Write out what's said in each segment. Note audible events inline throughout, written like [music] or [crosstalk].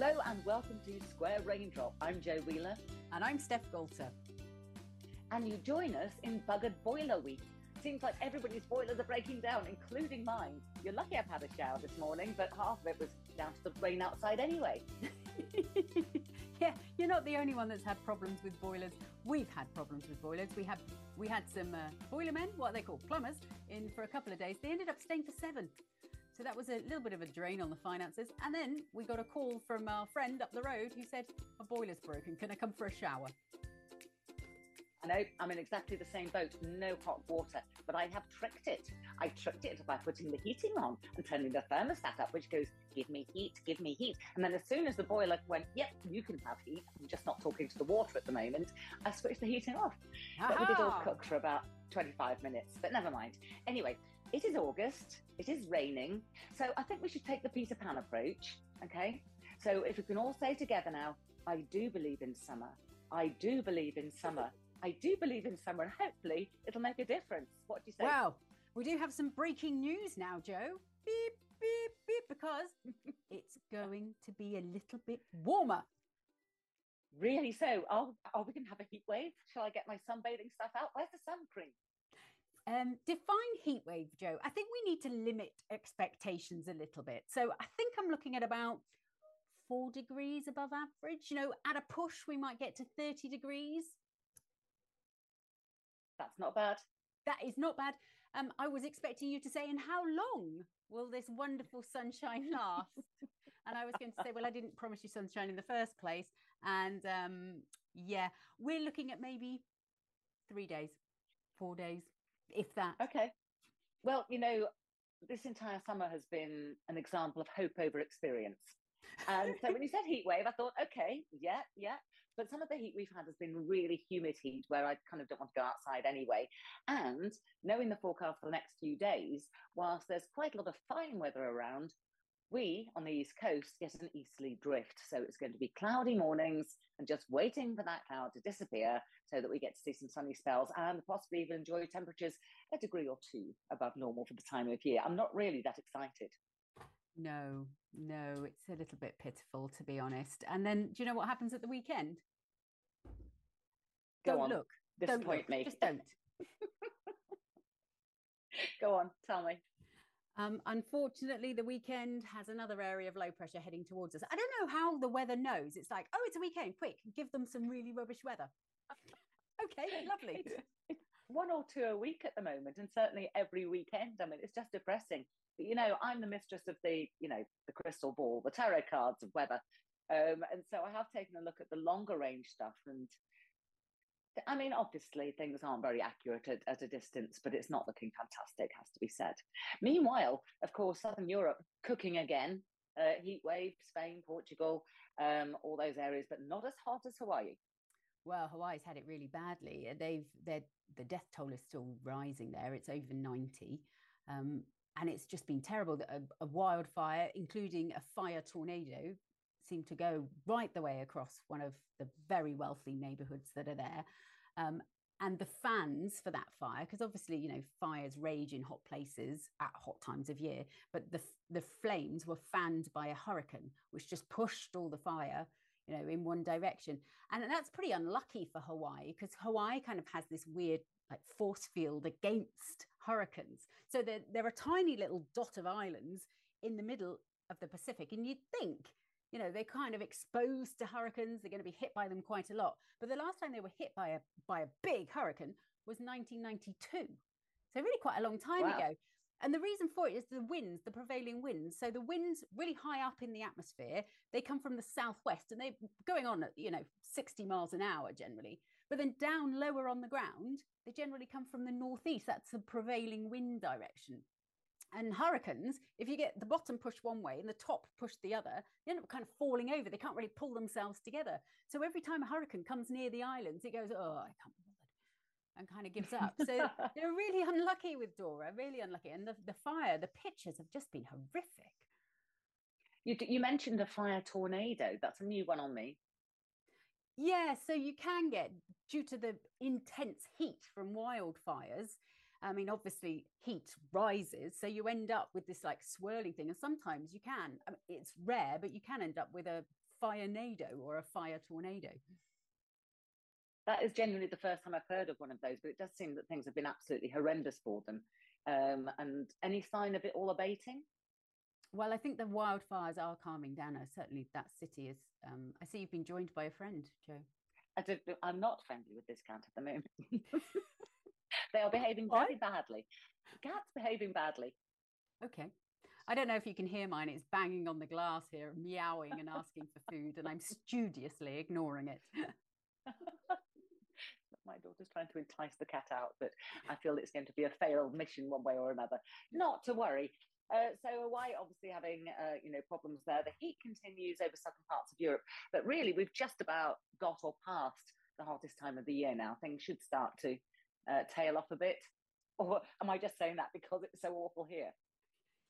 Hello and welcome to Square Raindrop. I'm Jo Wheeler. And I'm Steff Gaulter. And you join us in Buggered Boiler Week. Seems like everybody's boilers are breaking down, including mine. You're lucky I've had a shower this morning, but half of it was down to the rain outside anyway. [laughs] yeah, you're not the only one that's had problems with boilers. We've had problems with boilers. We had we had some uh, boiler men, what are they called, plumbers, in for a couple of days. They ended up staying for seven. So that was a little bit of a drain on the finances. And then we got a call from our friend up the road who said, My boiler's broken. Can I come for a shower? I know I'm in exactly the same boat, no hot water, but I have tricked it. I tricked it by putting the heating on and turning the thermostat up, which goes, give me heat, give me heat. And then as soon as the boiler went, yep, you can have heat, I'm just not talking to the water at the moment, I switched the heating off. Aha. But we did all cook for about 25 minutes, but never mind. Anyway, it is August, it is raining, so I think we should take the Peter Pan approach, okay? So if we can all say together now, I do believe in summer. I do believe in summer. I do believe in summer, and hopefully it'll make a difference. What do you say? Well, we do have some breaking news now, Jo. Beep, beep, beep, because [laughs] it's going to be a little bit warmer. Really? So, are, are we going to have a heat wave? Shall I get my sunbathing stuff out? Where's the sun cream? Um, define heat wave, Jo. I think we need to limit expectations a little bit. So I think I'm looking at about four degrees above average. You know, at a push, we might get to 30 degrees. That's not bad. That is not bad. Um, I was expecting you to say, and how long will this wonderful sunshine [laughs] last? and I was going to say, well, I didn't promise you sunshine in the first place. And um, yeah, we're looking at maybe three days, four days, if that. Okay. Well, you know, this entire summer has been an example of hope over experience. And so when you said heat wave, I thought, okay, yeah, yeah. But some of the heat we've had has been really humid heat where I kind of don't want to go outside anyway. And knowing the forecast for the next few days, whilst there's quite a lot of fine weather around, we on the East Coast get an easterly drift. So it's going to be cloudy mornings and just waiting for that cloud to disappear so that we get to see some sunny spells and possibly even enjoy temperatures a degree or two above normal for the time of year. I'm not really that excited. No, no, it's a little bit pitiful to be honest. And then do you know what happens at the weekend? Go don't on. look. Disappoint don't look. me. Just don't. [laughs] Go on, tell me. Um, unfortunately, the weekend has another area of low pressure heading towards us. I don't know how the weather knows. It's like, oh, it's a weekend. Quick, give them some really rubbish weather. [laughs] okay, lovely. One or two a week at the moment, and certainly every weekend. I mean, it's just depressing. But you know, I'm the mistress of the, you know, the crystal ball, the tarot cards of weather, um, and so I have taken a look at the longer range stuff, and I mean, obviously, things aren't very accurate at, at, a distance, but it's not looking fantastic, has to be said. Meanwhile, of course, Southern Europe cooking again, uh, heat wave, Spain, Portugal, um, all those areas, but not as hot as Hawaii. Well, Hawaii's had it really badly. They've the death toll is still rising there. It's over ninety, um, and it's just been terrible. A, a wildfire, including a fire tornado, seemed to go right the way across one of the very wealthy neighborhoods that are there. Um, and the fans for that fire, because obviously, you know, fires rage in hot places at hot times of year, but the, the flames were fanned by a hurricane, which just pushed all the fire, you know, in one direction. And that's pretty unlucky for Hawaii because Hawaii kind of has this weird like force field against hurricanes. So there are tiny little dot of islands in the middle of the Pacific. And you'd think you know they're kind of exposed to hurricanes they're going to be hit by them quite a lot. But the last time they were hit by a by a big hurricane was 1992 so really quite a long time wow. ago. And the reason for it is the winds the prevailing winds. So the winds really high up in the atmosphere they come from the southwest and they're going on at you know 60 miles an hour generally. But then down lower on the ground they generally come from the northeast. That's the prevailing wind direction and hurricanes, if you get the bottom pushed one way and the top pushed the other, they end up kind of falling over. They can't really pull themselves together. So every time a hurricane comes near the islands, it goes, oh, I can't be bothered, and kind of gives up. So [laughs] they're really unlucky with Dora, really unlucky. And the, the fire, the pictures have just been horrific. You, you mentioned a fire tornado. That's a new one on me. Yeah, so you can get, due to the intense heat from wildfires, I mean, obviously, heat rises, so you end up with this like swirling thing. And sometimes you can, I mean, it's rare, but you can end up with a firenado or a fire tornado. That is genuinely the first time I've heard of one of those, but it does seem that things have been absolutely horrendous for them. Um, and any sign of it all abating? Well, I think the wildfires are calming down. Certainly, that city is. Um, I see you've been joined by a friend, Jo. I am not friendly with this cat at the moment. [laughs] [laughs] they are behaving very badly. Cat's behaving badly. Okay. I don't know if you can hear mine. It's banging on the glass here, meowing and asking for food, and I'm studiously ignoring it. [laughs] My daughter's trying to entice the cat out, but I feel it's going to be a failed mission one way or another. Not to worry. Uh, so Hawaii obviously having uh, you know problems there. The heat continues over southern parts of Europe, but really we've just about got or past the hottest time of the year now. Things should start to uh, tail off a bit. [laughs] Or am I just saying that because it's so awful here?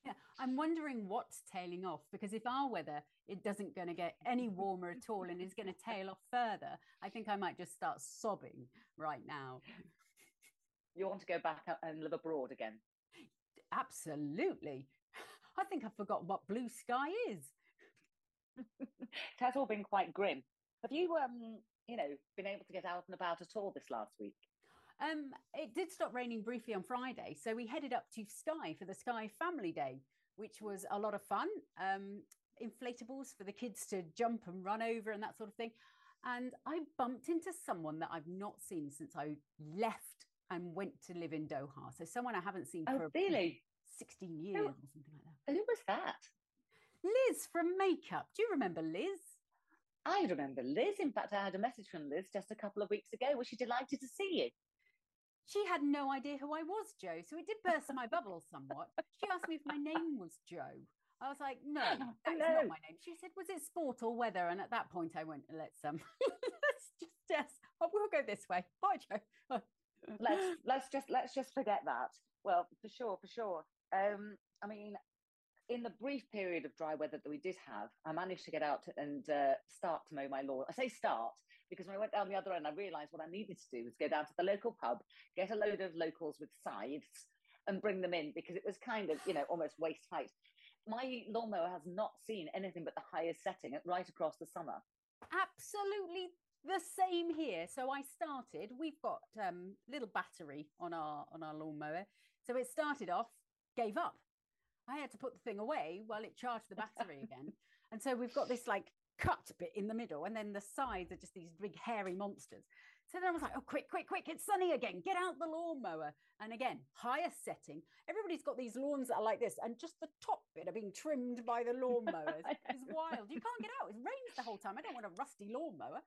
Yeah, I'm wondering what's tailing off because if our weather it doesn't going to get any warmer at all and is going to tail off further, I think I might just start sobbing right now. You want to go back and live abroad again? Absolutely. I think I've forgotten what blue sky is. [laughs] it has all been quite grim. Have you, um, you know, been able to get out and about at all this last week? Um, it did stop raining briefly on Friday, so we headed up to Sky for the Sky Family Day, which was a lot of fun. Um, inflatables for the kids to jump and run over and that sort of thing. And I bumped into someone that I've not seen since I left and went to live in Doha. So someone I haven't seen oh, for really 16 years or something like that. Who was that? Liz from Makeup. Do you remember Liz? I remember Liz. In fact, I had a message from Liz just a couple of weeks ago. Was she delighted to see you? She had no idea who I was, Jo. So it did burst my bubble somewhat. She asked me if my name was Jo. I was like, no, [laughs] that's no. not my name. She said, was it sport or weather? And at that point, I went, let's um, [laughs] let's just yes, oh, we'll go this way. Bye, Jo. [laughs] let's let's just let's just forget that. Well, for sure, for sure. Um, I mean, in the brief period of dry weather that we did have, I managed to get out and uh, start to mow my lawn. I say start because when I went down the other end, I realised what I needed to do was go down to the local pub, get a load of locals with scythes, and bring them in because it was kind of you know almost waist height. My lawnmower has not seen anything but the highest setting right across the summer. Absolutely the same here. So I started. We've got um, little battery on our on our lawnmower. So it started off, gave up. I had to put the thing away while it charged the battery [laughs] again. and so we've got this like cut bit in the middle, and then the sides are just these big hairy monsters. So then I was like, oh, quick, quick, quick, it's sunny again. Get out the lawnmower. And again, higher setting. Everybody's got these lawns that are like this, and just the top bit are being trimmed by the lawnmowers. [laughs] it's wild. You can't get out. It rains the whole time. I don't want a rusty lawnmower.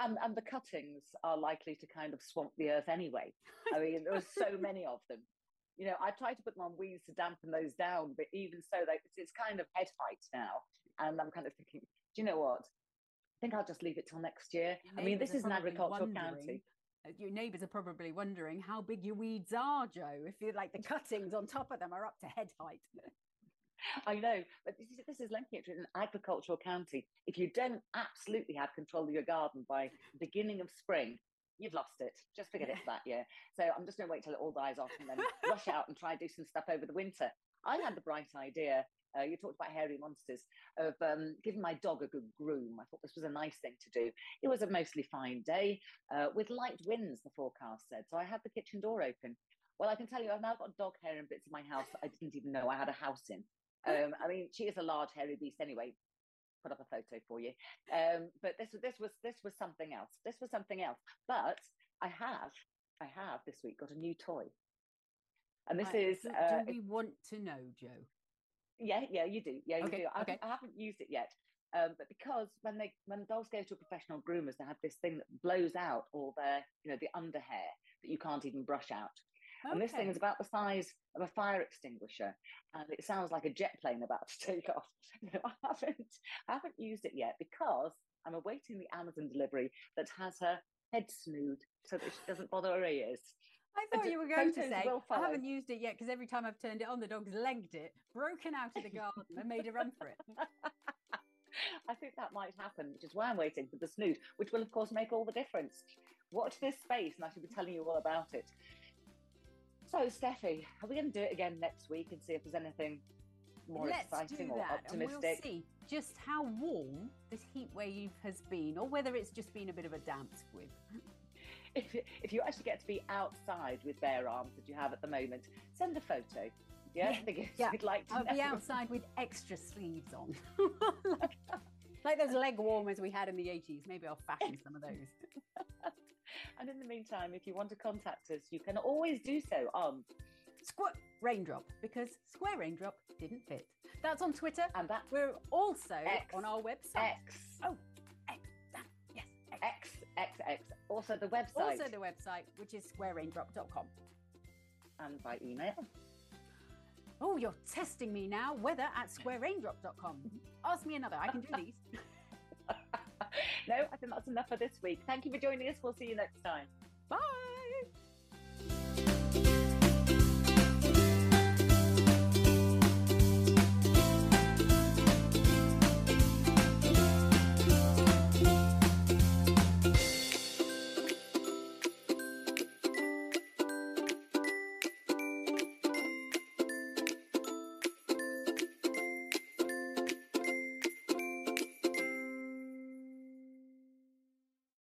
And, and the cuttings are likely to kind of swamp the earth anyway. I mean, there are so [laughs] many of them. You know, I try to put them on weeds to dampen those down, but even so, like, it's, it's kind of head height now. And I'm kind of thinking, you know what? I think I'll just leave it till next year. I mean, this is an agricultural county. Uh, your neighbours are probably wondering how big your weeds are, Jo. If you like the cuttings on top of them are up to head height. [laughs] I know, but this is, this is Lincolnshire, an agricultural county. If you don't absolutely have control of your garden by beginning of spring, you've lost it. Just forget it that year. So I'm just going to wait till it all dies off and then [laughs] rush out and try and do some stuff over the winter. I had the bright idea uh, you talked about hairy monsters, of um, giving my dog a good groom. I thought this was a nice thing to do. It was a mostly fine day uh, with light winds, the forecast said. So I had the kitchen door open. Well, I can tell you, I've now got dog hair in bits of my house I didn't even know I had a house in. [laughs] Um, I mean, she is a large, hairy beast anyway. Put up a photo for you. Um, but this, this was this was something else. This was something else. But I have, I have this week got a new toy, and this is. Do, uh, do we want to know, Jo? Yeah, yeah, you do. Yeah, you okay, do. I, okay. I haven't used it yet. Um, but because when they when dogs go to a professional groomers, they have this thing that blows out all their you know the underhair that you can't even brush out. Okay. And this thing is about the size of a fire extinguisher, and it sounds like a jet plane about to [laughs] take off. No, I haven't I haven't used it yet because I'm awaiting the Amazon delivery that has her head smoothed so that she doesn't bother her ears. I thought you were [laughs] going to say I haven't used it yet because every time I've turned it on, the dog's legged it, broken out of the garden, and made a run for it. [laughs] I think that might happen, which is why I'm waiting for the snoot, which will of course make all the difference. Watch this space, and I shall be telling you all about it. So, Steffi, are we going to do it again next week and see if there's anything more Let's exciting or optimistic. We'll see just how warm this heat wave has been, or whether it's just been a bit of a damp squib. If, if you actually get to be outside with bare arms that you have at the moment, send a photo. Yeah, Yeah, [laughs] because yeah. we'd like to I'll know. be outside with extra sleeves on. like, [laughs] [laughs] like those leg warmers we had in the 80s. Maybe I'll fashion some of those. And in the meantime, if you want to contact us, you can always do so on Square raindrop, because square raindrop didn't fit. That's on Twitter. and that We're also X. on our website. X Oh, X, that, yes, X. X X X. Also the website Also the website, which is squareraindrop.com. and by email. Oh, you're testing me now. Weather at squareraindrop.com. Ask me another. I can do these. [laughs] [laughs] no, I think that's enough for this week. Thank you for joining us. We'll see you next time. Bye.